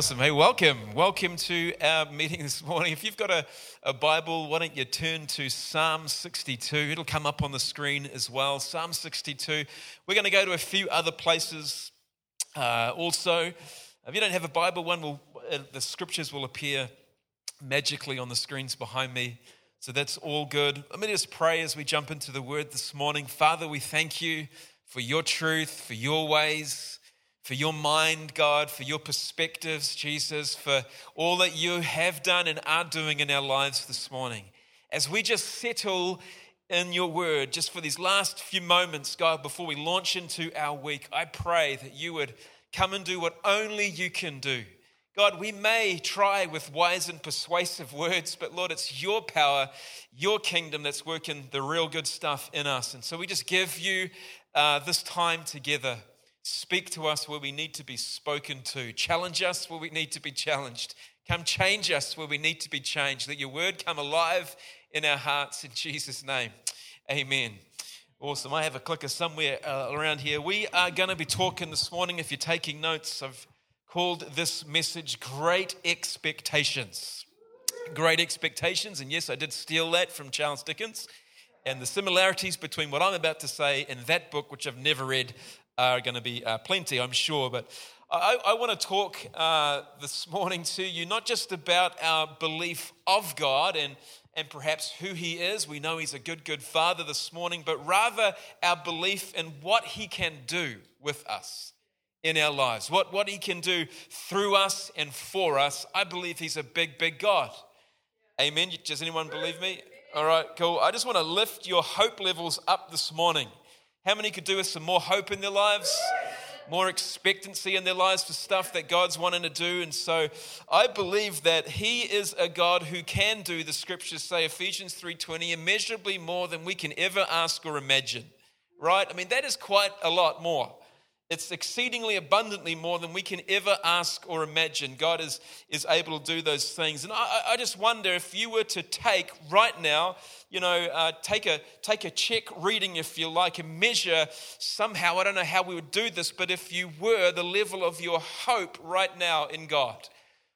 Awesome. Hey, welcome. Welcome to our meeting this morning. If you've got a, a Bible, why don't you turn to Psalm 62? It'll come up on the screen as well. Psalm 62. We're going to go to a few other places uh, also. If you don't have a Bible, one will, uh, the scriptures will appear magically on the screens behind me. So that's all good. Let me just pray as we jump into the word this morning. Father, we thank you for your truth, for your ways for your mind, God, for your perspectives, Jesus, for all that you have done and are doing in our lives this morning. As we just settle in your word, just for these last few moments, God, before we launch into our week, I pray that you would come and do what only you can do. God, we may try with wise and persuasive words, but Lord, it's your power, your kingdom that's working the real good stuff in us. And so we just give you uh, this time together. Speak to us where we need to be spoken to. Challenge us where we need to be challenged. Come change us where we need to be changed. Let your word come alive in our hearts in Jesus' name. Amen. Awesome. I have a clicker somewhere uh, around here. We are going to be talking this morning. If you're taking notes, I've called this message Great Expectations. Great Expectations. And yes, I did steal that from Charles Dickens. And the similarities between what I'm about to say and that book, which I've never read, are going to be uh, plenty, I'm sure. But I, I want to talk uh, this morning to you not just about our belief of God and, and perhaps who He is. We know He's a good, good Father this morning, but rather our belief in what He can do with us in our lives, what, what He can do through us and for us. I believe He's a big, big God. Amen. Does anyone believe me? All right, cool. I just want to lift your hope levels up this morning. How many could do with some more hope in their lives? More expectancy in their lives for stuff that God's wanting to do. And so I believe that He is a God who can do, the scriptures say, Ephesians 3:20, immeasurably more than we can ever ask or imagine. Right? I mean, that is quite a lot more. It's exceedingly abundantly more than we can ever ask or imagine. God is, is able to do those things. And I, I just wonder if you were to take right now, you know, uh, take, a, take a check reading, if you like, and measure somehow, I don't know how we would do this, but if you were the level of your hope right now in God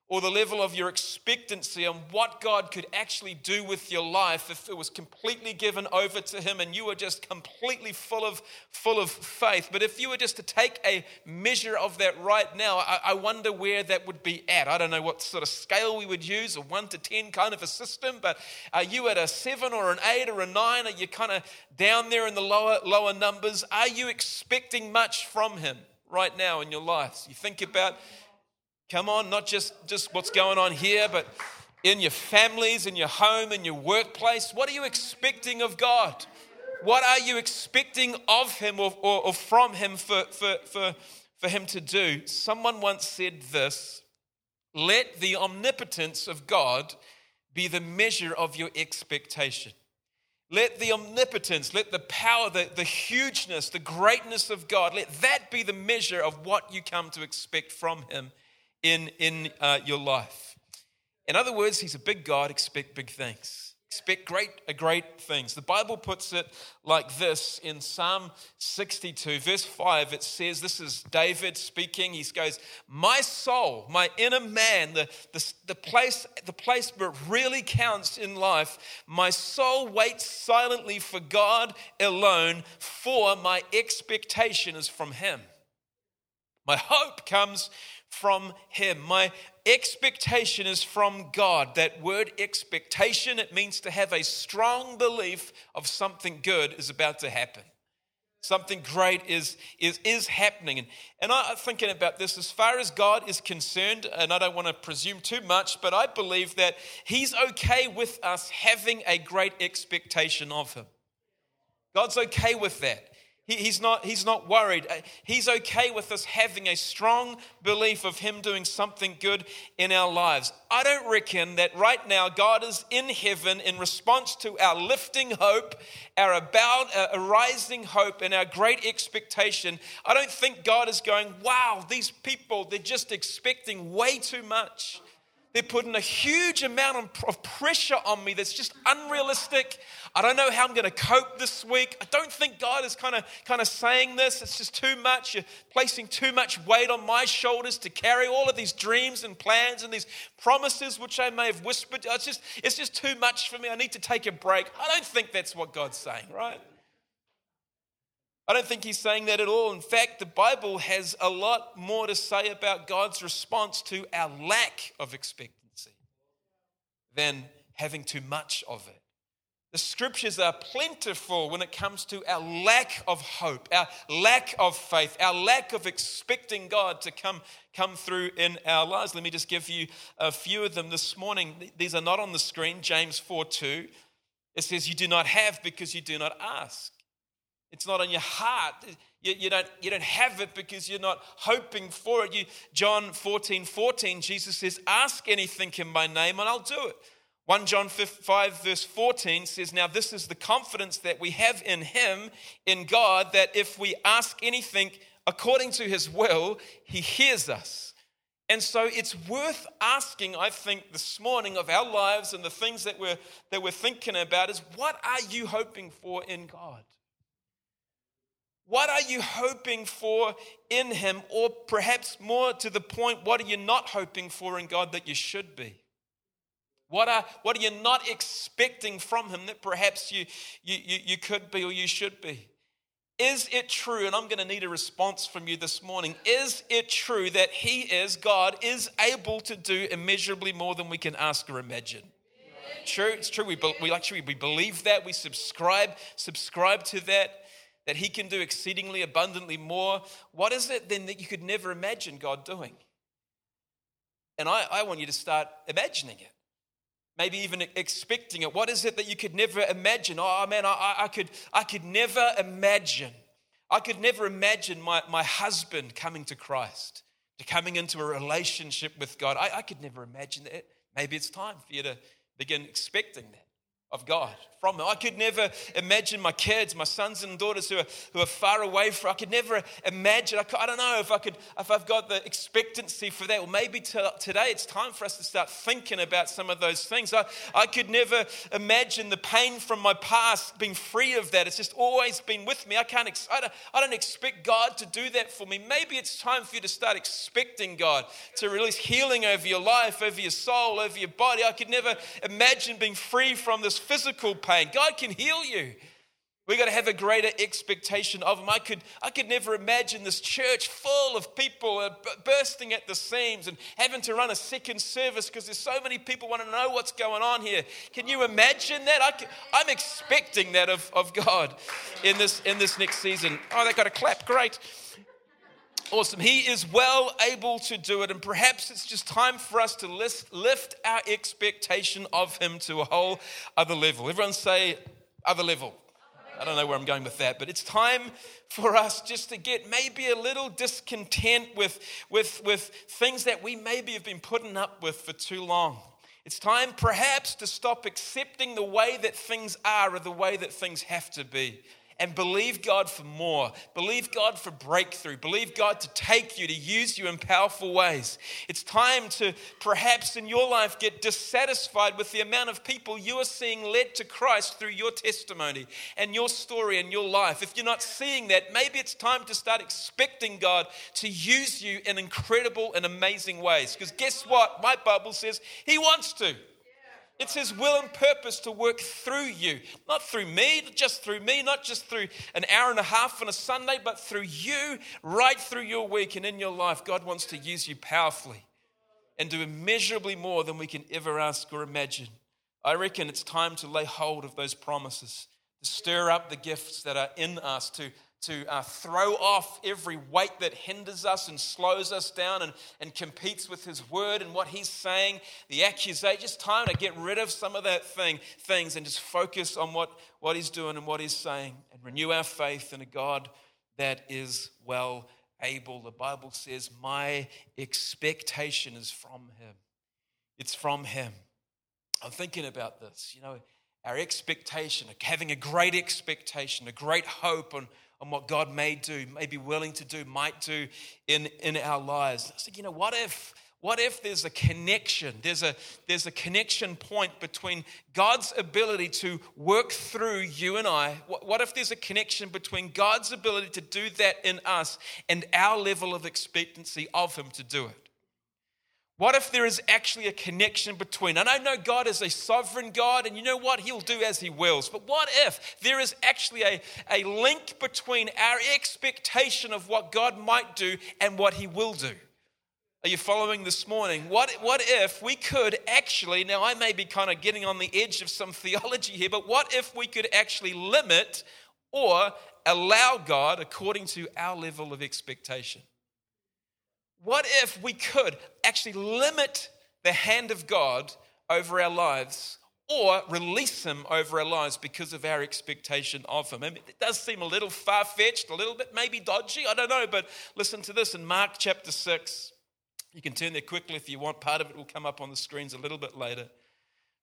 or the level of your expectancy on what God could actually do with your life if it was completely given over to Him and you were just completely full of, full of faith. But if you were just to take a measure of that right now, I, I wonder where that would be at. I don't know what sort of scale we would use, a one to 10 kind of a system, but are you at a seven or an eight or a nine? Are you kind of down there in the lower, lower numbers? Are you expecting much from Him right now in your lives? You think about Come on, not just, just what's going on here, but in your families, in your home, in your workplace. What are you expecting of God? What are you expecting of Him or, or, or from Him for, for, for, for Him to do? Someone once said this let the omnipotence of God be the measure of your expectation. Let the omnipotence, let the power, the, the hugeness, the greatness of God, let that be the measure of what you come to expect from Him in, in uh, your life. In other words, he's a big God, expect big things. Expect great, uh, great things. The Bible puts it like this in Psalm 62, verse 5. It says, This is David speaking. He goes, My soul, my inner man, the, the, the, place, the place where it really counts in life, my soul waits silently for God alone, for my expectation is from Him. My hope comes from Him. My expectation is from God. That word expectation, it means to have a strong belief of something good is about to happen. Something great is, is, is happening. And, and I'm thinking about this as far as God is concerned, and I don't want to presume too much, but I believe that He's okay with us having a great expectation of Him. God's okay with that. He, he's, not, he's not worried. Uh, he's okay with us having a strong belief of Him doing something good in our lives. I don't reckon that right now God is in heaven in response to our lifting hope, our about, uh, arising hope, and our great expectation. I don't think God is going, wow, these people, they're just expecting way too much. They're putting a huge amount of pressure on me that's just unrealistic. I don't know how I'm going to cope this week. I don't think God is kind of kind of saying this. It's just too much. You're placing too much weight on my shoulders to carry all of these dreams and plans and these promises which I may have whispered. It's just it's just too much for me. I need to take a break. I don't think that's what God's saying, right? I don't think he's saying that at all. In fact, the Bible has a lot more to say about God's response to our lack of expectancy than having too much of it. The scriptures are plentiful when it comes to our lack of hope, our lack of faith, our lack of expecting God to come, come through in our lives. Let me just give you a few of them this morning. These are not on the screen. James 4 2. It says, You do not have because you do not ask. It's not on your heart. You, you, don't, you don't have it because you're not hoping for it. You, John 14, 14, Jesus says, Ask anything in my name and I'll do it. 1 John 5, verse 14 says, Now this is the confidence that we have in him, in God, that if we ask anything according to his will, he hears us. And so it's worth asking, I think, this morning of our lives and the things that we're, that we're thinking about is what are you hoping for in God? What are you hoping for in Him? Or perhaps more to the point, what are you not hoping for in God that you should be? What are, what are you not expecting from Him that perhaps you, you, you, you could be or you should be? Is it true, and I'm going to need a response from you this morning, is it true that He is, God, is able to do immeasurably more than we can ask or imagine? True, it's true. We, we actually we believe that. We subscribe, subscribe to that that He can do exceedingly abundantly more, what is it then that you could never imagine God doing? And I, I want you to start imagining it. Maybe even expecting it. What is it that you could never imagine? Oh man, I, I, could, I could never imagine. I could never imagine my, my husband coming to Christ, to coming into a relationship with God. I, I could never imagine that. Maybe it's time for you to begin expecting that of God from them. I could never imagine my kids, my sons and daughters who are, who are far away from. I could never imagine. I, could, I don't know if I could, if I've got the expectancy for that. Well, maybe to, today it's time for us to start thinking about some of those things. I, I could never imagine the pain from my past being free of that. It's just always been with me. I can't. I don't, I don't expect God to do that for me. Maybe it's time for you to start expecting God to release healing over your life, over your soul, over your body. I could never imagine being free from this physical pain. God can heal you. We've got to have a greater expectation of Him. I could, I could never imagine this church full of people bursting at the seams and having to run a second service because there's so many people want to know what's going on here. Can you imagine that? I am expecting that of, of God in this, in this next season. Oh, they got a clap. Great. Awesome. He is well able to do it. And perhaps it's just time for us to list, lift our expectation of Him to a whole other level. Everyone say, other level. I don't know where I'm going with that, but it's time for us just to get maybe a little discontent with, with, with things that we maybe have been putting up with for too long. It's time perhaps to stop accepting the way that things are or the way that things have to be and believe God for more. Believe God for breakthrough. Believe God to take you, to use you in powerful ways. It's time to perhaps in your life get dissatisfied with the amount of people you are seeing led to Christ through your testimony and your story and your life. If you're not seeing that, maybe it's time to start expecting God to use you in incredible and amazing ways. Because guess what? My Bible says He wants to. It's His will and purpose to work through you. Not through me, just through me, not just through an hour and a half on a Sunday, but through you, right through your week and in your life. God wants to use you powerfully and do immeasurably more than we can ever ask or imagine. I reckon it's time to lay hold of those promises, to stir up the gifts that are in us, to to uh, throw off every weight that hinders us and slows us down and, and competes with his word and what he's saying, the accusation. Just time to get rid of some of that thing, things and just focus on what, what he's doing and what he's saying and renew our faith in a God that is well able. The Bible says, My expectation is from him. It's from him. I'm thinking about this, you know, our expectation, having a great expectation, a great hope on what God may do, may be willing to do, might do in, in our lives. I said, you know, what if, What if there's a connection? There's a, there's a connection point between God's ability to work through you and I. What, what if there's a connection between God's ability to do that in us and our level of expectancy of Him to do it? What if there is actually a connection between? And I know God is a sovereign God, and you know what? He'll do as He wills. But what if there is actually a, a link between our expectation of what God might do and what He will do? Are you following this morning? What, what if we could actually, now I may be kind of getting on the edge of some theology here, but what if we could actually limit or allow God according to our level of expectation? What if we could actually limit the hand of God over our lives or release him over our lives because of our expectation of him. I mean, it does seem a little far fetched, a little bit maybe dodgy, I don't know, but listen to this in Mark chapter 6. You can turn there quickly if you want. Part of it will come up on the screens a little bit later.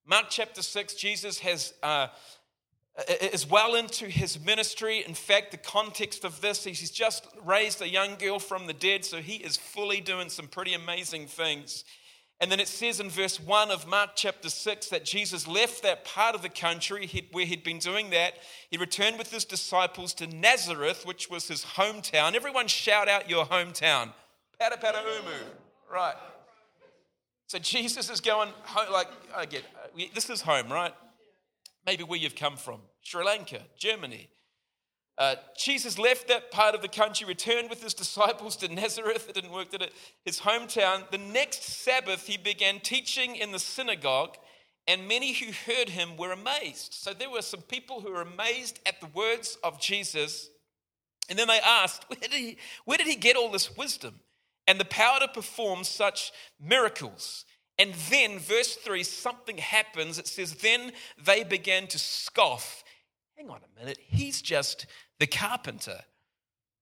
Mark chapter 6, Jesus has. Uh, is well into his ministry. In fact, the context of this, he's just raised a young girl from the dead, so he is fully doing some pretty amazing things. And then it says in verse 1 of Mark chapter 6 that Jesus left that part of the country where he'd been doing that. He returned with his disciples to Nazareth, which was his hometown. Everyone shout out your hometown. Paraparaumu. Right. So Jesus is going, home, like, I get, uh, this is home, right? Maybe where you've come from Sri Lanka, Germany. Uh, Jesus left that part of the country, returned with his disciples to Nazareth. It didn't work, did it? His hometown. The next Sabbath, he began teaching in the synagogue, and many who heard him were amazed. So there were some people who were amazed at the words of Jesus. And then they asked, Where did he, where did he get all this wisdom? and the power to perform such miracles. And then, verse 3, something happens. It says, Then they began to scoff. Hang on a minute, he's just the carpenter,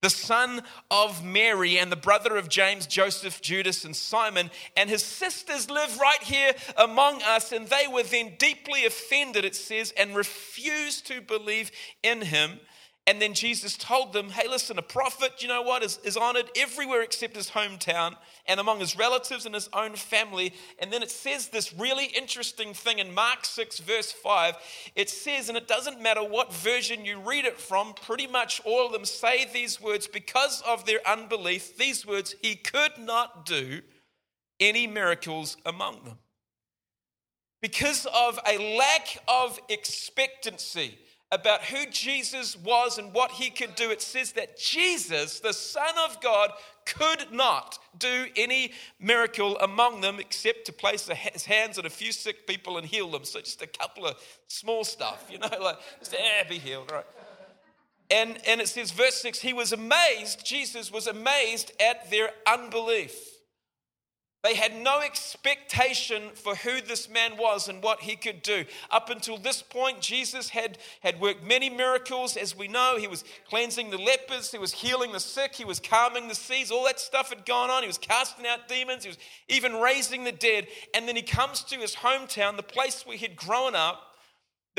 the son of Mary and the brother of James, Joseph, Judas, and Simon. And his sisters live right here among us. And they were then deeply offended, it says, and refused to believe in him. And then Jesus told them, hey, listen, a prophet, you know what, is, is honored everywhere except his hometown and among his relatives and his own family. And then it says this really interesting thing in Mark 6, verse 5. It says, and it doesn't matter what version you read it from, pretty much all of them say these words because of their unbelief. These words, he could not do any miracles among them. Because of a lack of expectancy about who Jesus was and what he could do, it says that Jesus, the Son of God, could not do any miracle among them except to place his hands on a few sick people and heal them. So just a couple of small stuff, you know, like just eh, be healed, right? And, and it says, verse 6, he was amazed, Jesus was amazed at their unbelief. They had no expectation for who this man was and what he could do. Up until this point, Jesus had, had worked many miracles. As we know, he was cleansing the lepers, he was healing the sick, he was calming the seas. All that stuff had gone on. He was casting out demons, he was even raising the dead. And then he comes to his hometown, the place where he'd grown up,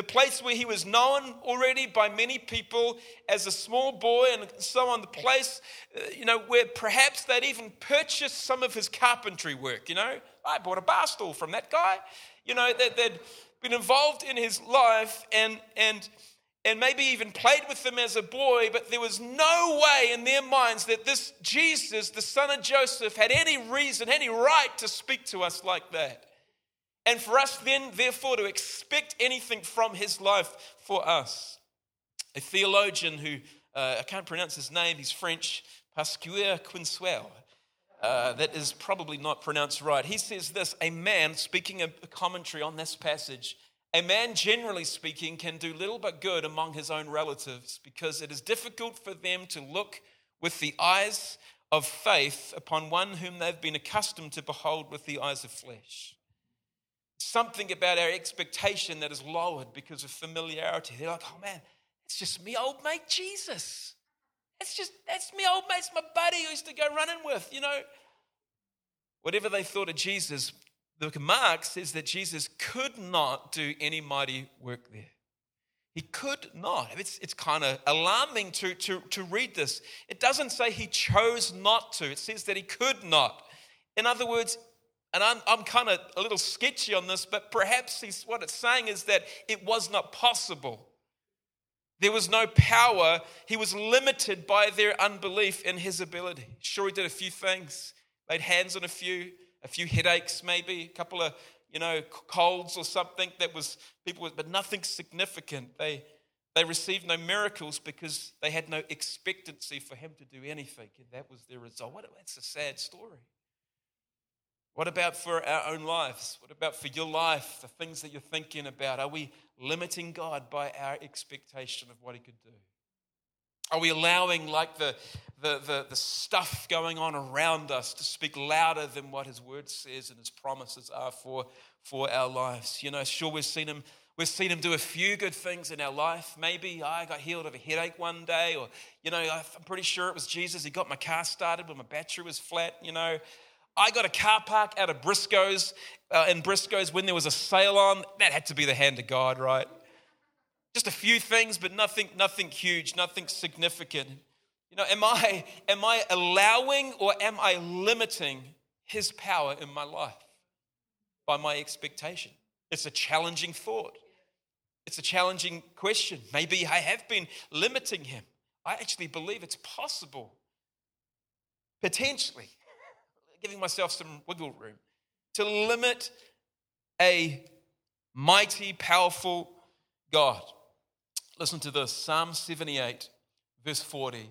the place where he was known already by many people as a small boy and so on, the place, uh, you know, where perhaps they'd even purchased some of his carpentry work, you know. I bought a bar stool from that guy, you know, that they'd been involved in his life and, and, and maybe even played with them as a boy, but there was no way in their minds that this Jesus, the son of Joseph, had any reason, any right to speak to us like that. And for us then, therefore, to expect anything from his life for us. A theologian who, uh, I can't pronounce his name, he's French, Pasquier Quinsuel. Uh, that is probably not pronounced right. He says this a man, speaking a commentary on this passage, a man, generally speaking, can do little but good among his own relatives because it is difficult for them to look with the eyes of faith upon one whom they've been accustomed to behold with the eyes of flesh something about our expectation that is lowered because of familiarity. They're like, oh man, it's just me old mate Jesus. It's just, that's me old mate, it's my buddy who used to go running with, you know. Whatever they thought of Jesus, the book of Mark says that Jesus could not do any mighty work there. He could not. It's, it's kind of alarming to, to, to read this. It doesn't say he chose not to, it says that he could not. In other words, And I'm, I'm kind of a little sketchy on this, but perhaps he's, what it's saying is that it was not possible. There was no power. He was limited by their unbelief in his ability. Sure, he did a few things, laid hands on a few, a few headaches, maybe, a couple of, you know, colds or something that was people, but nothing significant. They, they received no miracles because they had no expectancy for him to do anything. And that was their result. What, that's a sad story. What about for our own lives? What about for your life, the things that you're thinking about? Are we limiting God by our expectation of what He could do? Are we allowing, like, the, the, the, the, stuff going on around us to speak louder than what His Word says and His promises are for, for our lives? You know, sure, we've seen Him. We've seen him do a few good things in our life. Maybe I got healed of a headache one day, or, you know, I'm pretty sure it was Jesus. He got my car started when my battery was flat, you know. I got a car park out of Briscoe's uh, in Briscoe's when there was a sale on. That had to be the hand of God, right? Just a few things, but nothing, nothing huge, nothing significant. You know, am I, am I allowing or am I limiting his power in my life by my expectation? It's a challenging thought. It's a challenging question. Maybe I have been limiting him. I actually believe it's possible, potentially, giving myself some wiggle room to limit a mighty, powerful God. Listen to this Psalm 78, verse 40.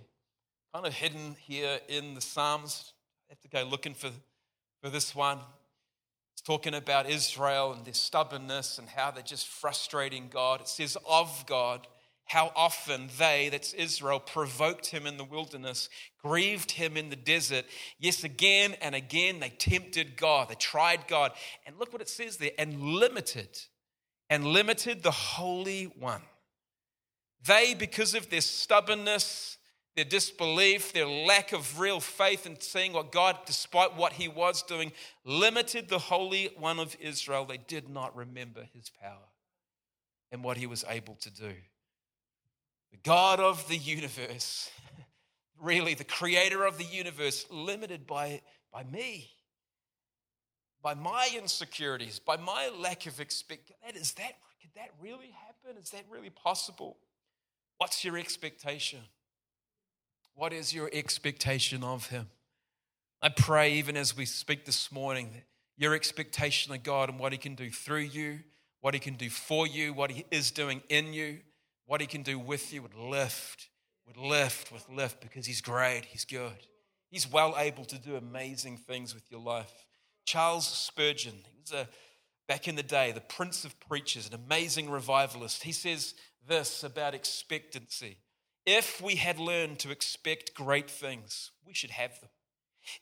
Kind of hidden here in the Psalms. I have to go looking for, for this one. It's talking about Israel and their stubbornness and how they're just frustrating God. It says, of God how often they, that's Israel, provoked him in the wilderness, grieved him in the desert. Yes, again and again they tempted God, they tried God. And look what it says there and limited, and limited the Holy One. They, because of their stubbornness, their disbelief, their lack of real faith in seeing what God, despite what he was doing, limited the Holy One of Israel. They did not remember his power and what he was able to do the God of the universe, really the creator of the universe, limited by, by me, by my insecurities, by my lack of expectation. Is that could that really happen? Is that really possible? What's your expectation? What is your expectation of him? I pray, even as we speak this morning, that your expectation of God and what he can do through you, what he can do for you, what he is doing in you, what he can do with you would lift, would lift, with lift because he's great, he's good. He's well able to do amazing things with your life. Charles Spurgeon, he was a, back in the day, the prince of preachers, an amazing revivalist. He says this about expectancy. If we had learned to expect great things, we should have them.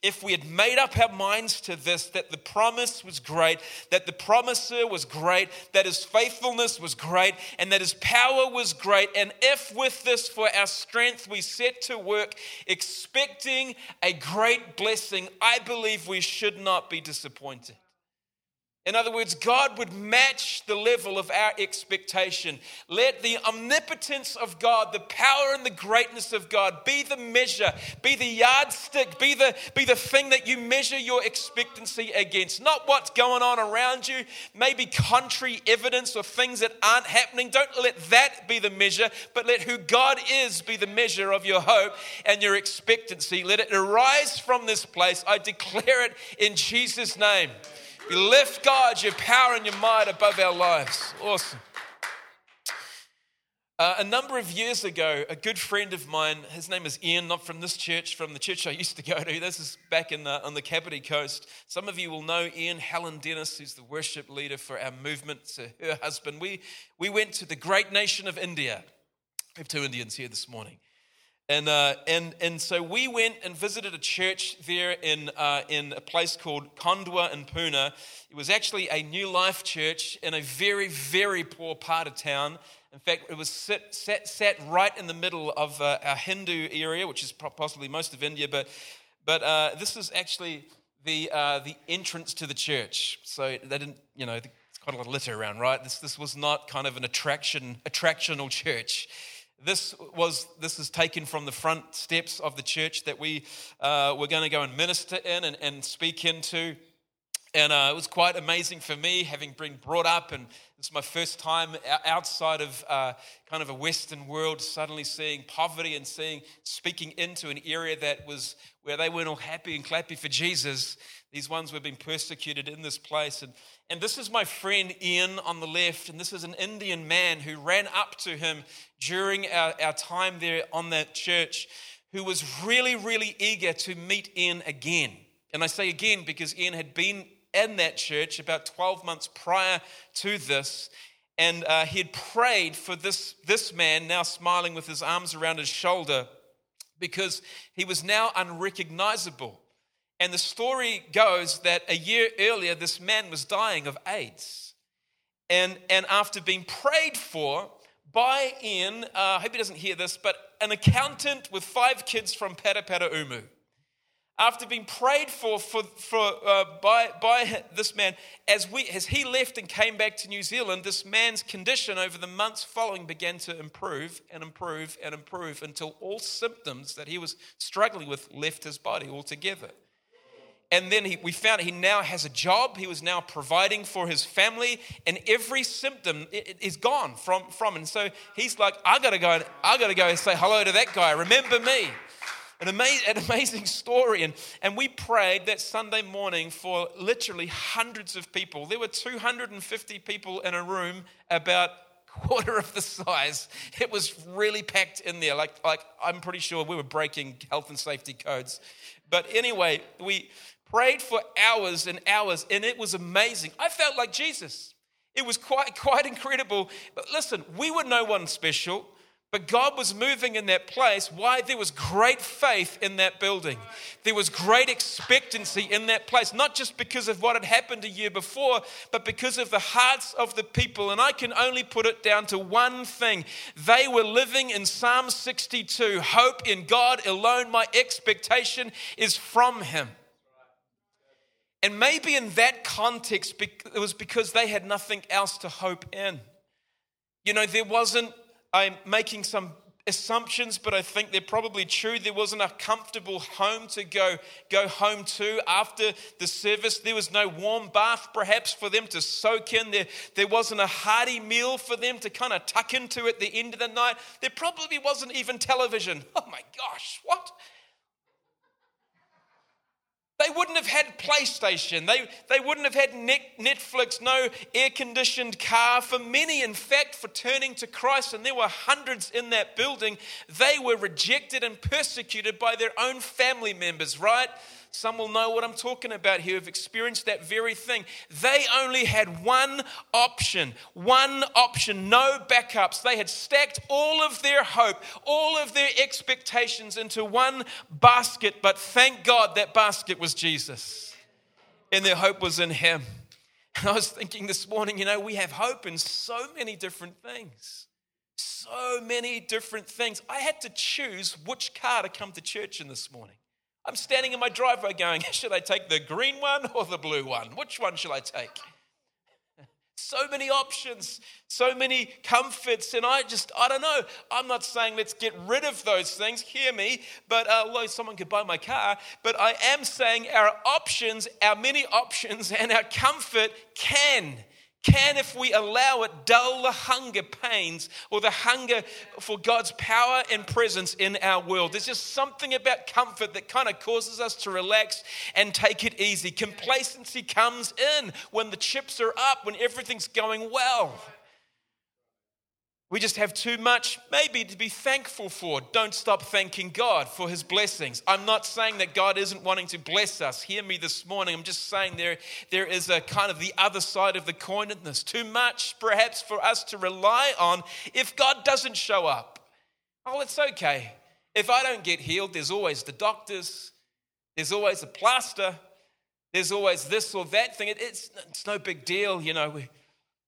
If we had made up our minds to this, that the promise was great, that the promiser was great, that his faithfulness was great, and that his power was great, and if with this for our strength we set to work expecting a great blessing, I believe we should not be disappointed. In other words, God would match the level of our expectation. Let the omnipotence of God, the power and the greatness of God be the measure, be the yardstick, be the, be the thing that you measure your expectancy against. Not what's going on around you, maybe contrary evidence or things that aren't happening. Don't let that be the measure, but let who God is be the measure of your hope and your expectancy. Let it arise from this place. I declare it in Jesus' name. We lift God, your power and your might above our lives. Awesome. Uh, a number of years ago, a good friend of mine, his name is Ian, not from this church, from the church I used to go to. This is back in the, on the Kapiti Coast. Some of you will know Ian, Helen Dennis, who's the worship leader for our movement, to her husband. We, we went to the great nation of India. We have two Indians here this morning. And, uh, and, and so we went and visited a church there in, uh, in a place called Kondwa in Pune. It was actually a New Life church in a very, very poor part of town. In fact, it was sit, sat, sat right in the middle of uh, our Hindu area, which is possibly most of India, but, but uh, this is actually the, uh, the entrance to the church. So they didn't, you know, it's quite a lot of litter around, right? This, this was not kind of an attraction, attractional church. This was this is taken from the front steps of the church that we uh, were going to go and minister in and, and speak into. And uh, it was quite amazing for me, having been brought up, and it's my first time outside of uh, kind of a Western world, suddenly seeing poverty and seeing, speaking into an area that was where they weren't all happy and clappy for Jesus. These ones were being persecuted in this place. And, and this is my friend Ian on the left, and this is an Indian man who ran up to him during our, our time there on that church, who was really, really eager to meet Ian again. And I say again because Ian had been in that church about 12 months prior to this. And uh, he had prayed for this, this man, now smiling with his arms around his shoulder, because he was now unrecognizable. And the story goes that a year earlier, this man was dying of AIDS. And, and after being prayed for by Ian, uh, I hope he doesn't hear this, but an accountant with five kids from Paraparaumu after being prayed for, for, for uh, by, by this man, as, we, as he left and came back to New Zealand, this man's condition over the months following began to improve and improve and improve until all symptoms that he was struggling with left his body altogether. And then he, we found he now has a job. He was now providing for his family, and every symptom is gone from, from. And so he's like, I gotta go, I gotta go and say hello to that guy. Remember me. An amazing, an amazing story. And, and we prayed that Sunday morning for literally hundreds of people. There were 250 people in a room about quarter of the size. It was really packed in there. Like, like I'm pretty sure we were breaking health and safety codes. But anyway, we prayed for hours and hours, and it was amazing. I felt like Jesus. It was quite, quite incredible. But listen, we were no one special. But God was moving in that place. Why? There was great faith in that building. There was great expectancy in that place, not just because of what had happened a year before, but because of the hearts of the people. And I can only put it down to one thing they were living in Psalm 62 hope in God alone. My expectation is from Him. And maybe in that context, it was because they had nothing else to hope in. You know, there wasn't I'm making some assumptions, but I think they're probably true. There wasn't a comfortable home to go, go home to after the service. There was no warm bath, perhaps, for them to soak in. There, there wasn't a hearty meal for them to kind of tuck into at the end of the night. There probably wasn't even television. Oh my gosh, what? They wouldn't have had PlayStation. They, they wouldn't have had Netflix, no air conditioned car. For many, in fact, for turning to Christ, and there were hundreds in that building, they were rejected and persecuted by their own family members, right? Some will know what I'm talking about here, have experienced that very thing. They only had one option, one option, no backups. They had stacked all of their hope, all of their expectations into one basket, but thank God that basket was Jesus. And their hope was in Him. And I was thinking this morning, you know, we have hope in so many different things. So many different things. I had to choose which car to come to church in this morning. I'm standing in my driveway going, should I take the green one or the blue one? Which one should I take? So many options, so many comforts, and I just, I don't know. I'm not saying let's get rid of those things, hear me, but uh, although someone could buy my car, but I am saying our options, our many options, and our comfort can can, if we allow it, dull the hunger pains or the hunger for God's power and presence in our world. There's just something about comfort that kind of causes us to relax and take it easy. Complacency comes in when the chips are up, when everything's going well. We just have too much, maybe, to be thankful for. Don't stop thanking God for his blessings. I'm not saying that God isn't wanting to bless us. Hear me this morning. I'm just saying there, there is a kind of the other side of the coin in this. Too much, perhaps, for us to rely on if God doesn't show up. Oh, it's okay. If I don't get healed, there's always the doctors, there's always a plaster, there's always this or that thing. It, it's, it's no big deal, you know. We,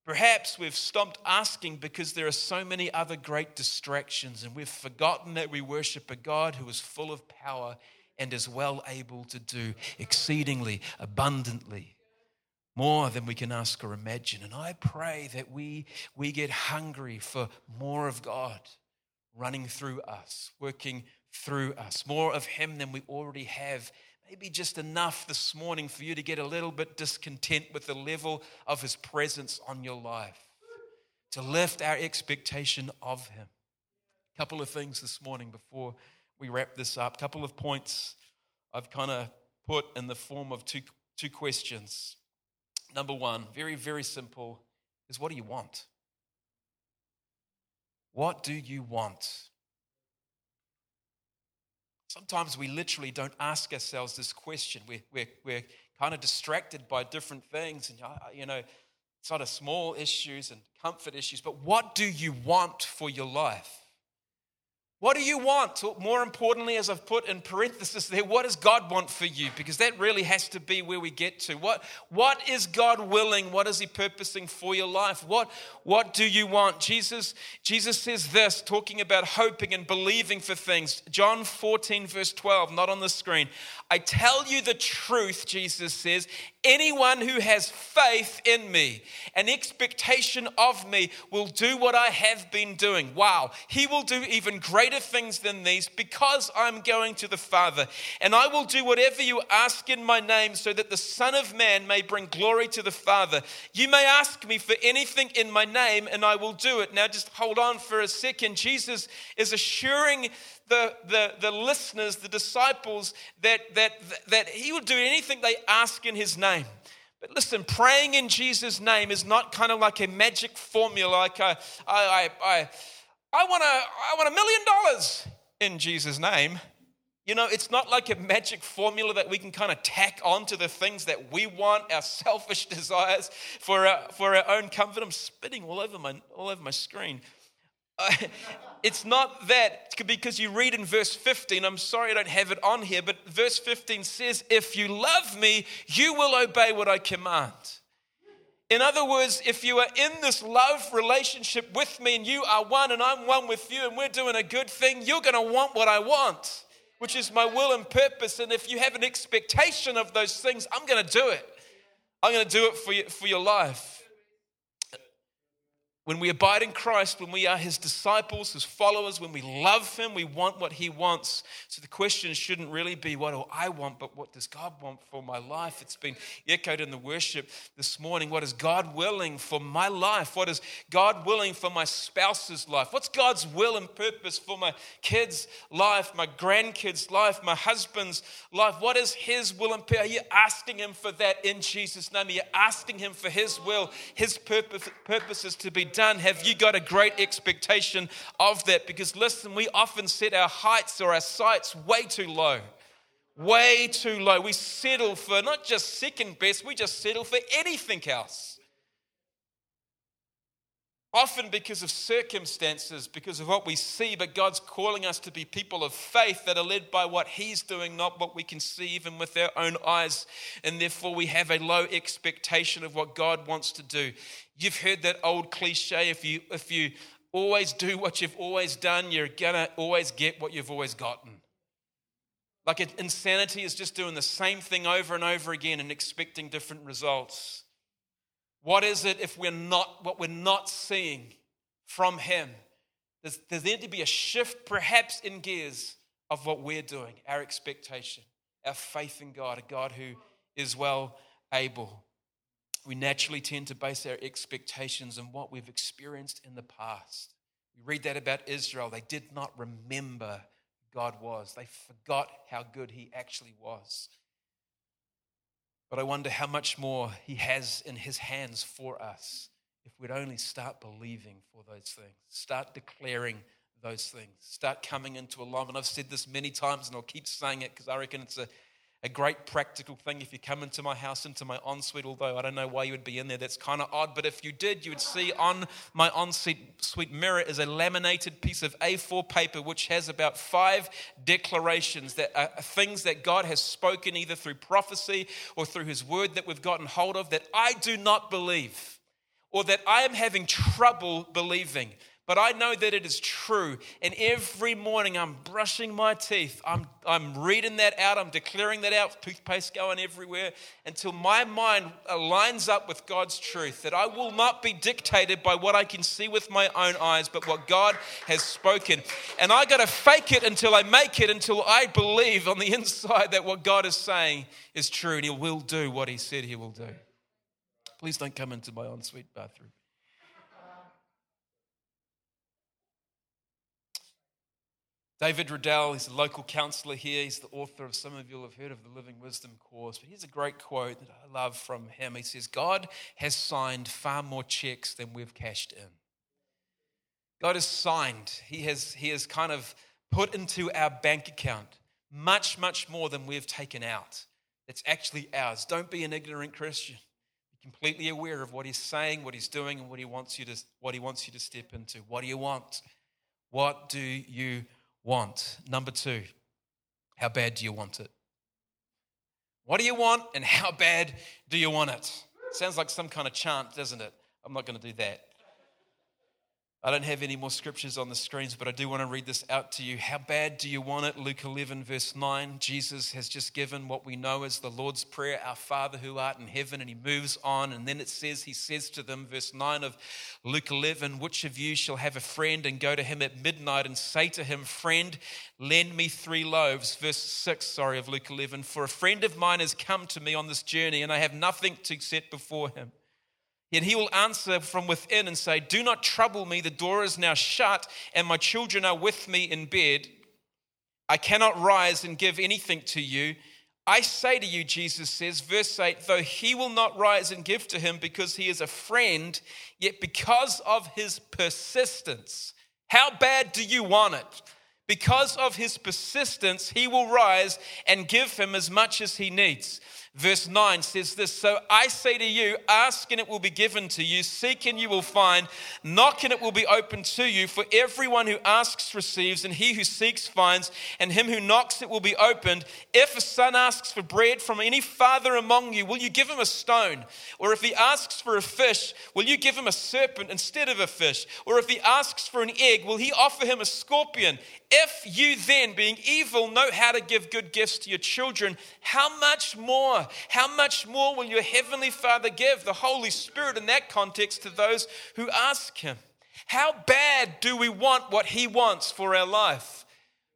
Perhaps we've stopped asking because there are so many other great distractions, and we've forgotten that we worship a God who is full of power and is well able to do exceedingly abundantly more than we can ask or imagine. And I pray that we, we get hungry for more of God running through us, working through us, more of Him than we already have maybe just enough this morning for you to get a little bit discontent with the level of His presence on your life, to lift our expectation of Him. A couple of things this morning before we wrap this up, a couple of points I've kind of put in the form of two, two questions. Number one, very, very simple, is what do you want? What do you want? Sometimes we literally don't ask ourselves this question. We're, we're, we're kind of distracted by different things, and uh, you know, sort of small issues and comfort issues. But what do you want for your life? What do you want? More importantly, as I've put in parenthesis there, what does God want for you? Because that really has to be where we get to. What, what is God willing? What is He purposing for your life? What, what do you want? Jesus, Jesus says this, talking about hoping and believing for things. John 14, verse 12, not on the screen. I tell you the truth, Jesus says, Anyone who has faith in me, an expectation of me, will do what I have been doing. Wow, he will do even greater things than these because I'm going to the Father. And I will do whatever you ask in my name so that the Son of Man may bring glory to the Father. You may ask me for anything in my name, and I will do it. Now, just hold on for a second. Jesus is assuring the, the, the listeners, the disciples, that, that, that he will do anything they ask in his name. But listen, praying in Jesus' name is not kind of like a magic formula, like I, I, I, I, want, a, I want a million dollars in Jesus' name. You know, it's not like a magic formula that we can kind of tack onto the things that we want, our selfish desires for our, for our own comfort. I'm spitting all over my, all over my screen. it's not that because you read in verse 15 i'm sorry i don't have it on here but verse 15 says if you love me you will obey what i command. In other words if you are in this love relationship with me and you are one and i'm one with you and we're doing a good thing you're going to want what i want which is my will and purpose. And if you have an expectation of those things i'm going to do it. I'm going to do it for, you, for your life when we abide in Christ, when we are his disciples, his followers, when we love him, we want what he wants. So the question shouldn't really be, what do I want, but what does God want for my life? It's been echoed in the worship this morning. What is God willing for my life? What is God willing for my spouse's life? What's God's will and purpose for my kids' life, my grandkids' life, my husband's life? What is his will and purpose? Are you asking him for that in Jesus' name? Are you asking him for his will, his purpose, purposes to be done? Done, have you got a great expectation of that? Because listen, we often set our heights or our sights way too low. Way too low. We settle for not just second best, we just settle for anything else. Often because of circumstances, because of what we see, but God's calling us to be people of faith that are led by what He's doing, not what we can see even with our own eyes. And therefore, we have a low expectation of what God wants to do. You've heard that old cliche if you, if you always do what you've always done, you're gonna always get what you've always gotten. Like insanity is just doing the same thing over and over again and expecting different results. What is it if we're not what we're not seeing from Him? There's, there's need to be a shift, perhaps in gears, of what we're doing, our expectation, our faith in God, a God who is well able. We naturally tend to base our expectations on what we've experienced in the past. We read that about Israel. They did not remember God was, they forgot how good He actually was. But I wonder how much more He has in His hands for us if we'd only start believing for those things, start declaring those things, start coming into alignment. I've said this many times and I'll keep saying it because I reckon it's a, a great practical thing if you come into my house, into my ensuite, although I don't know why you would be in there. That's kind of odd. But if you did, you would see on my ensuite mirror is a laminated piece of A4 paper which has about five declarations that are things that God has spoken either through prophecy or through his word that we've gotten hold of that I do not believe or that I am having trouble believing. But I know that it is true. And every morning I'm brushing my teeth, I'm, I'm reading that out, I'm declaring that out, toothpaste going everywhere, until my mind aligns up with God's truth. That I will not be dictated by what I can see with my own eyes, but what God has spoken. And I got to fake it until I make it, until I believe on the inside that what God is saying is true and He will do what He said He will do. Please don't come into my ensuite bathroom. David Riddell, he's a local counselor here. He's the author of some of you will have heard of the Living Wisdom course. But here's a great quote that I love from him. He says, God has signed far more checks than we've cashed in. God has signed, He has, he has kind of put into our bank account much, much more than we've taken out. It's actually ours. Don't be an ignorant Christian. Be completely aware of what He's saying, what He's doing, and what He wants you to, what he wants you to step into. What do you want? What do you want? Number two, how bad do you want it? What do you want and how bad do you want it? Sounds like some kind of chant, doesn't it? I'm not going to do that. I don't have any more scriptures on the screens, but I do want to read this out to you. How bad do you want it? Luke 11, verse 9. Jesus has just given what we know as the Lord's Prayer, Our Father who art in heaven, and he moves on. And then it says, He says to them, verse 9 of Luke 11, Which of you shall have a friend and go to him at midnight and say to him, Friend, lend me three loaves? Verse 6, sorry, of Luke 11, For a friend of mine has come to me on this journey, and I have nothing to set before him. Yet he will answer from within and say, Do not trouble me, the door is now shut, and my children are with me in bed. I cannot rise and give anything to you. I say to you, Jesus says, verse 8, though he will not rise and give to him because he is a friend, yet because of his persistence, how bad do you want it? Because of his persistence, he will rise and give him as much as he needs. Verse 9 says this So I say to you, ask and it will be given to you, seek and you will find, knock and it will be opened to you. For everyone who asks receives, and he who seeks finds, and him who knocks it will be opened. If a son asks for bread from any father among you, will you give him a stone? Or if he asks for a fish, will you give him a serpent instead of a fish? Or if he asks for an egg, will he offer him a scorpion? If you then, being evil, know how to give good gifts to your children, how much more, how much more will your heavenly Father give the Holy Spirit in that context to those who ask Him? How bad do we want what He wants for our life?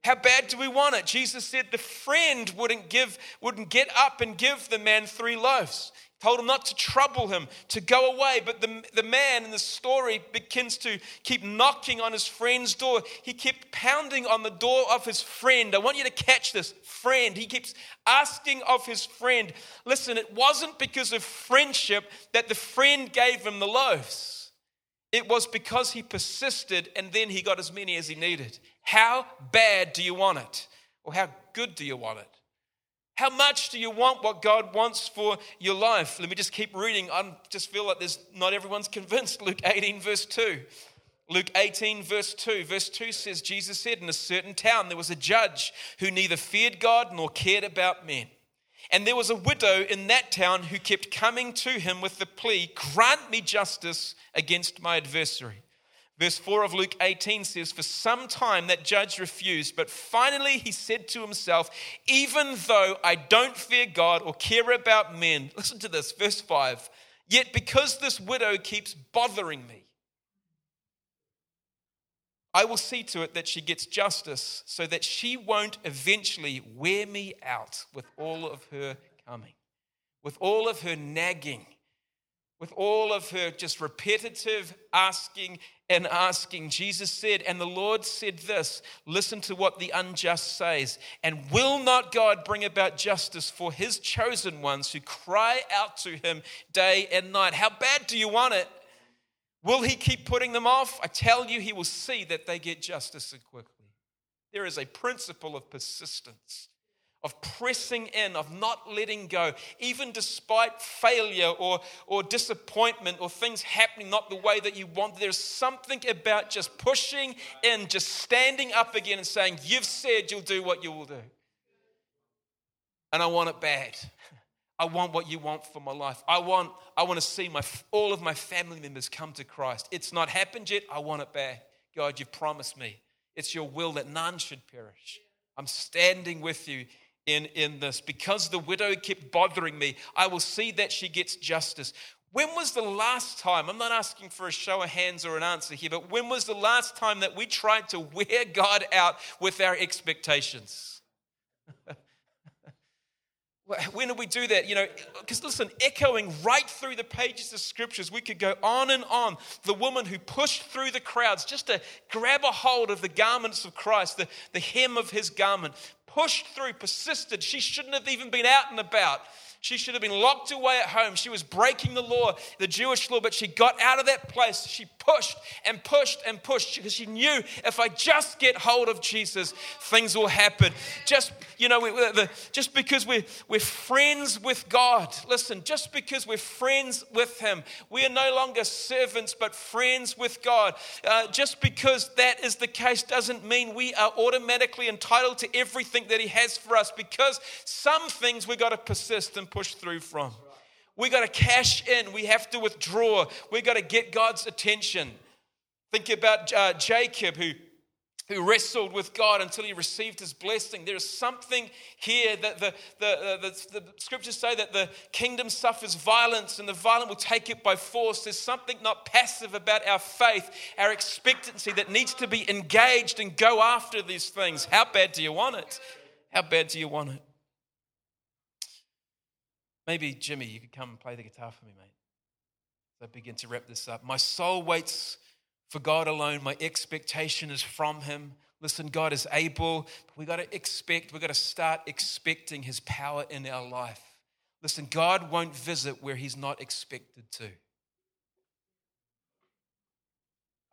How bad do we want it? Jesus said the friend wouldn't give, wouldn't get up and give the man three loaves told him not to trouble him, to go away. But the, the man in the story begins to keep knocking on his friend's door. He kept pounding on the door of his friend. I want you to catch this friend. He keeps asking of his friend. Listen, it wasn't because of friendship that the friend gave him the loaves. It was because he persisted and then he got as many as he needed. How bad do you want it? Or how good do you want it? How much do you want what God wants for your life? Let me just keep reading. I just feel like there's not everyone's convinced. Luke 18, verse 2. Luke 18, verse 2. Verse 2 says, Jesus said, In a certain town there was a judge who neither feared God nor cared about men. And there was a widow in that town who kept coming to him with the plea, Grant me justice against my adversary. Verse 4 of Luke 18 says, For some time that judge refused, but finally he said to himself, Even though I don't fear God or care about men, listen to this, verse 5, yet because this widow keeps bothering me, I will see to it that she gets justice so that she won't eventually wear me out with all of her coming, with all of her nagging with all of her just repetitive asking and asking. Jesus said, and the Lord said this listen to what the unjust says. And will not God bring about justice for his chosen ones who cry out to him day and night? How bad do you want it? Will he keep putting them off? I tell you, he will see that they get justice quickly. There is a principle of persistence of pressing in, of not letting go, even despite failure or, or disappointment or things happening not the way that you want. There's something about just pushing in, just standing up again and saying, You've said you'll do what you will do. And I want it bad. I want what you want for my life. I want, I want to see my, all of my family members come to Christ. It's not happened yet. I want it bad. God, you've promised me. It's your will that none should perish. I'm standing with you in, in this. Because the widow kept bothering me, I will see that she gets justice. When was the last time? I'm not asking for a show of hands or an answer here, but when was the last time that we tried to wear God out with our expectations? when did we do that? You know, because listen, echoing right through the pages of scriptures, we could go on and on. The woman who pushed through the crowds just to grab a hold of the garments of Christ, the, the hem of his garment, pushed through, persisted. She shouldn't have even been out and about. She should have been locked away at home. She was breaking the law, the Jewish law, but she got out of that place. She pushed and pushed and pushed because she knew if I just get hold of Jesus, things will happen. Just, you know, we, the, just because we're, we're friends with God, listen, just because we're friends with Him, we are no longer servants but friends with God. Uh, just because that is the case doesn't mean we are automatically entitled to everything that He has for us because some things we've got to persist and push through from. We got to cash in. We have to withdraw. We got to get God's attention. Think about uh, Jacob who who wrestled with God until he received his blessing. There is something here that the, the, the, the, scriptures say that the kingdom suffers violence and the violent will take it by force. There's something not passive about our faith, our expectancy that needs to be engaged and go after these things. How bad do you want it? How bad do you want it? Maybe, Jimmy, you could come and play the guitar for me, mate. So I begin to wrap this up. My soul waits for God alone. My expectation is from Him. Listen, God is able. we got to expect, we got to start expecting His power in our life. Listen, God won't visit where He's not expected to.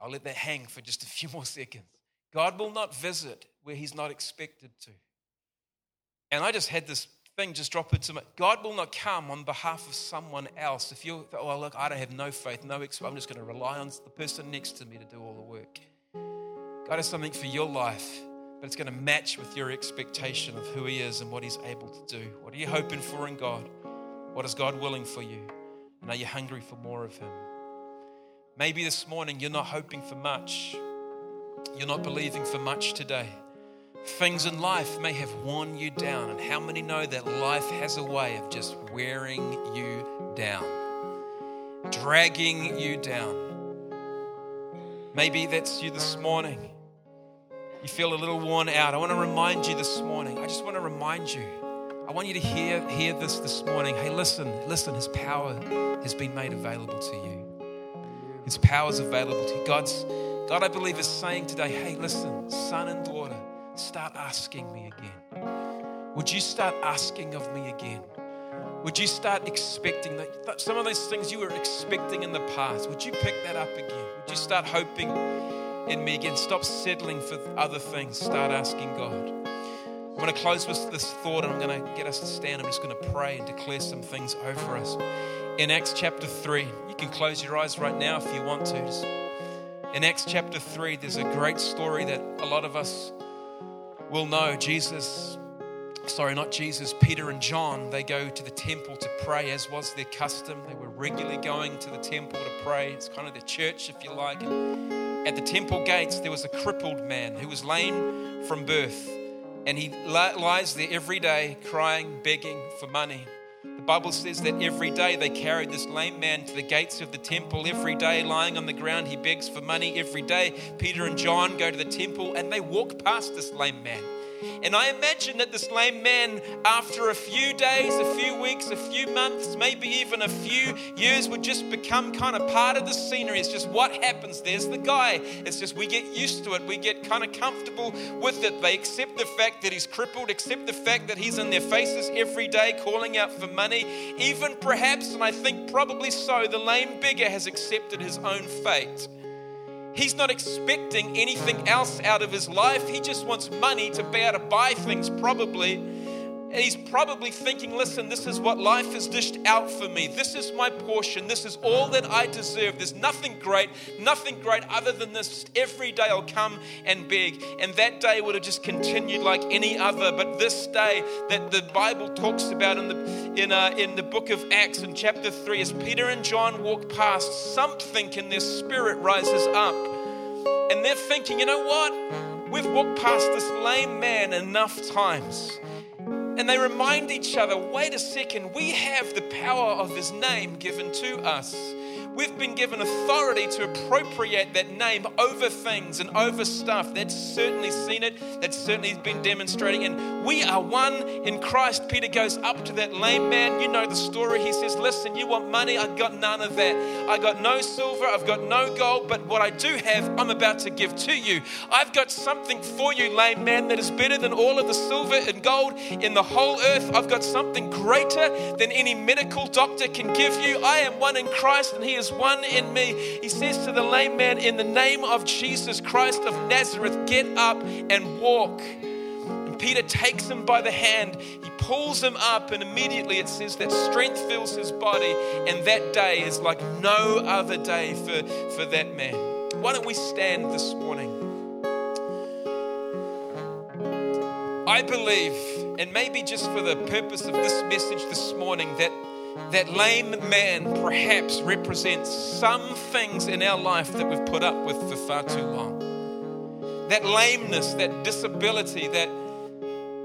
I'll let that hang for just a few more seconds. God will not visit where He's not expected to. And I just had this thing just drop into me. God will not come on behalf of someone else. If you, oh, look, I don't have no faith, no, ex I'm just going to rely on the person next to me to do all the work. God has something for your life, but it's going to match with your expectation of who He is and what He's able to do. What are you hoping for in God? What is God willing for you? And are you hungry for more of Him? Maybe this morning you're not hoping for much. You're not believing for much today. Things in life may have worn you down, and how many know that life has a way of just wearing you down, dragging you down? Maybe that's you this morning. You feel a little worn out. I want to remind you this morning. I just want to remind you. I want you to hear, hear this this morning. Hey, listen, listen, His power has been made available to you. His power is available to you. God's, God, I believe, is saying today, hey, listen, son and daughter, start asking me again? Would you start asking of me again? Would you start expecting that some of those things you were expecting in the past? Would you pick that up again? Would you start hoping in me again? Stop settling for other things. Start asking God. I'm going to close with this thought and I'm going to get us to stand. I'm just going to pray and declare some things over us. In Acts chapter 3, you can close your eyes right now if you want to. In Acts chapter 3, there's a great story that a lot of us will know Jesus, sorry, not Jesus, Peter and John, they go to the temple to pray, as was their custom. They were regularly going to the temple to pray. It's kind of the church, if you like. And at the temple gates, there was a crippled man who was lame from birth. And he lies there every day crying, begging for money. The Bible says that every day they carried this lame man to the gates of the temple. Every day, lying on the ground, he begs for money. Every day, Peter and John go to the temple and they walk past this lame man. And I imagine that this lame man, after a few days, a few weeks, a few months, maybe even a few years, would just become kind of part of the scenery. It's just what happens. There's the guy. It's just we get used to it. We get kind of comfortable with it. They accept the fact that he's crippled, accept the fact that he's in their faces every day calling out for money. Even perhaps, and I think probably so, the lame beggar has accepted his own fate. He's not expecting anything else out of his life. He just wants money to be able to buy things, probably. And he's probably thinking, listen, this is what life has dished out for me. This is my portion. This is all that I deserve. There's nothing great, nothing great other than this. Every day I'll come and beg. And that day would have just continued like any other. But this day that the Bible talks about in the, in, uh, in the book of Acts in chapter 3, as Peter and John walk past, something in their spirit rises up and and they're thinking, you know what? We've walked past this lame man enough times. And they remind each other wait a second, we have the power of his name given to us. We've been given authority to appropriate that name over things and over stuff. That's certainly seen it, that's certainly been demonstrating. And we are one in Christ. Peter goes up to that lame man. You know the story. He says, Listen, you want money? I've got none of that. I got no silver, I've got no gold, but what I do have, I'm about to give to you. I've got something for you, lame man, that is better than all of the silver and gold in the whole earth. I've got something greater than any medical doctor can give you. I am one in Christ, and He is one in me. He says to the lame man, In the name of Jesus Christ of Nazareth, get up and walk. And Peter takes him by the hand, he pulls him up, and immediately it says that strength fills his body. And that day is like no other day for, for that man. Why don't we stand this morning? I believe, and maybe just for the purpose of this message this morning, that that lame man perhaps represents some things in our life that we've put up with for far too long. That lameness, that disability, that,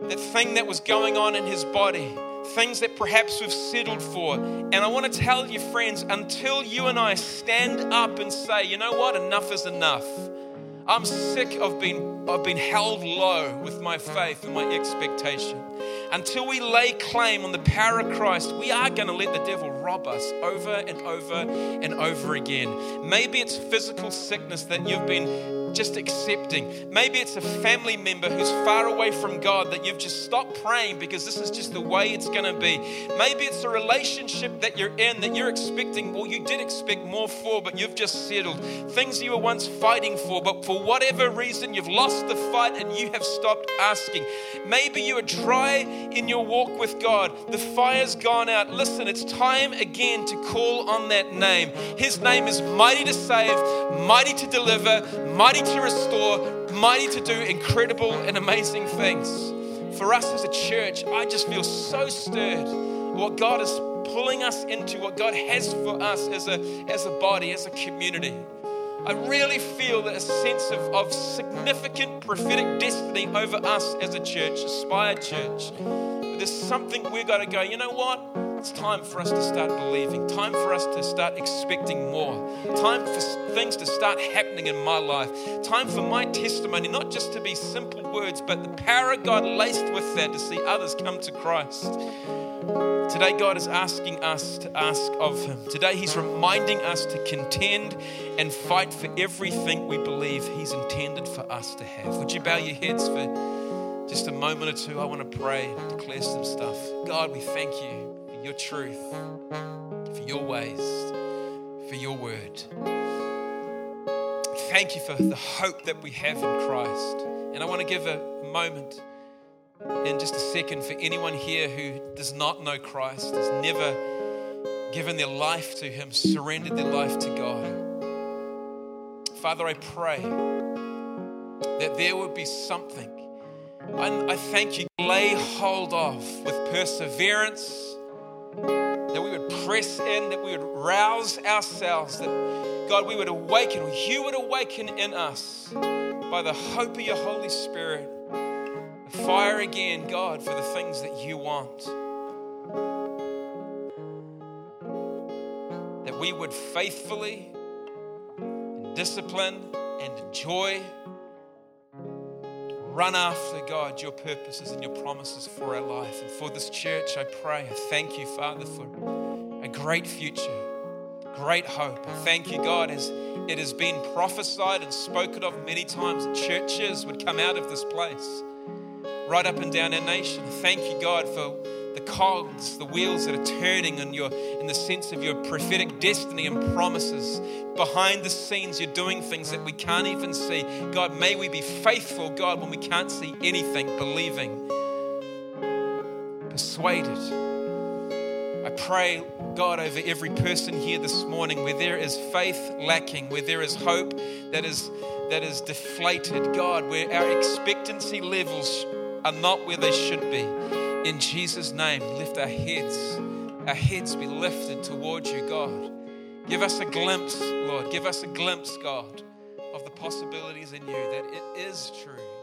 that thing that was going on in his body, things that perhaps we've settled for. And I want to tell you, friends, until you and I stand up and say, you know what, enough is enough. I'm sick of being, of being held low with my faith and my expectation until we lay claim on the power of Christ, we are going to let the devil rob us over and over and over again. Maybe it's physical sickness that you've been just accepting. Maybe it's a family member who's far away from God that you've just stopped praying because this is just the way it's going to be. Maybe it's a relationship that you're in that you're expecting, well, you did expect more for, but you've just settled. Things you were once fighting for, but for whatever reason, you've lost the fight and you have stopped asking. Maybe you are dry in your walk with God. The fire's gone out. Listen, it's time again to call on that name. His name is mighty to save, mighty to deliver, mighty to restore, mighty to do incredible and amazing things. For us as a church, I just feel so stirred what God is pulling us into, what God has for us as a, as a body, as a community. I really feel that a sense of, of significant prophetic destiny over us as a church, Aspire Church. There's something we've got to go, you know what? It's time for us to start believing, time for us to start expecting more, time for things to start happening in my life, time for my testimony not just to be simple words, but the power of God laced with that to see others come to Christ. Today, God is asking us to ask of Him. Today, He's reminding us to contend and fight for everything we believe He's intended for us to have. Would you bow your heads for just a moment or two? I want to pray, and declare some stuff. God, we thank you your truth, for your ways, for your word. Thank you for the hope that we have in Christ. And I want to give a moment in just a second for anyone here who does not know Christ, has never given their life to Him, surrendered their life to God. Father, I pray that there would be something I, I thank you, lay hold of with perseverance that we would press in, that we would rouse ourselves, that God, we would awaken, you would awaken in us by the hope of your Holy Spirit. Fire again, God, for the things that you want. That we would faithfully and discipline and enjoy run after God, your purposes and your promises for our life. And for this church, I pray, I thank you, Father, for a great future, great hope. I thank you, God, as it has been prophesied and spoken of many times that churches would come out of this place, right up and down our nation. Thank you, God, for the cogs, the wheels that are turning in your in the sense of your prophetic destiny and promises. Behind the scenes, you're doing things that we can't even see. God, may we be faithful, God, when we can't see anything, believing, persuaded. I pray, God, over every person here this morning where there is faith lacking, where there is hope that is that is deflated, God, where our expectancy levels are not where they should be. In Jesus' name, lift our heads. Our heads be lifted towards you, God. Give us a glimpse, Lord. Give us a glimpse, God, of the possibilities in you that it is true.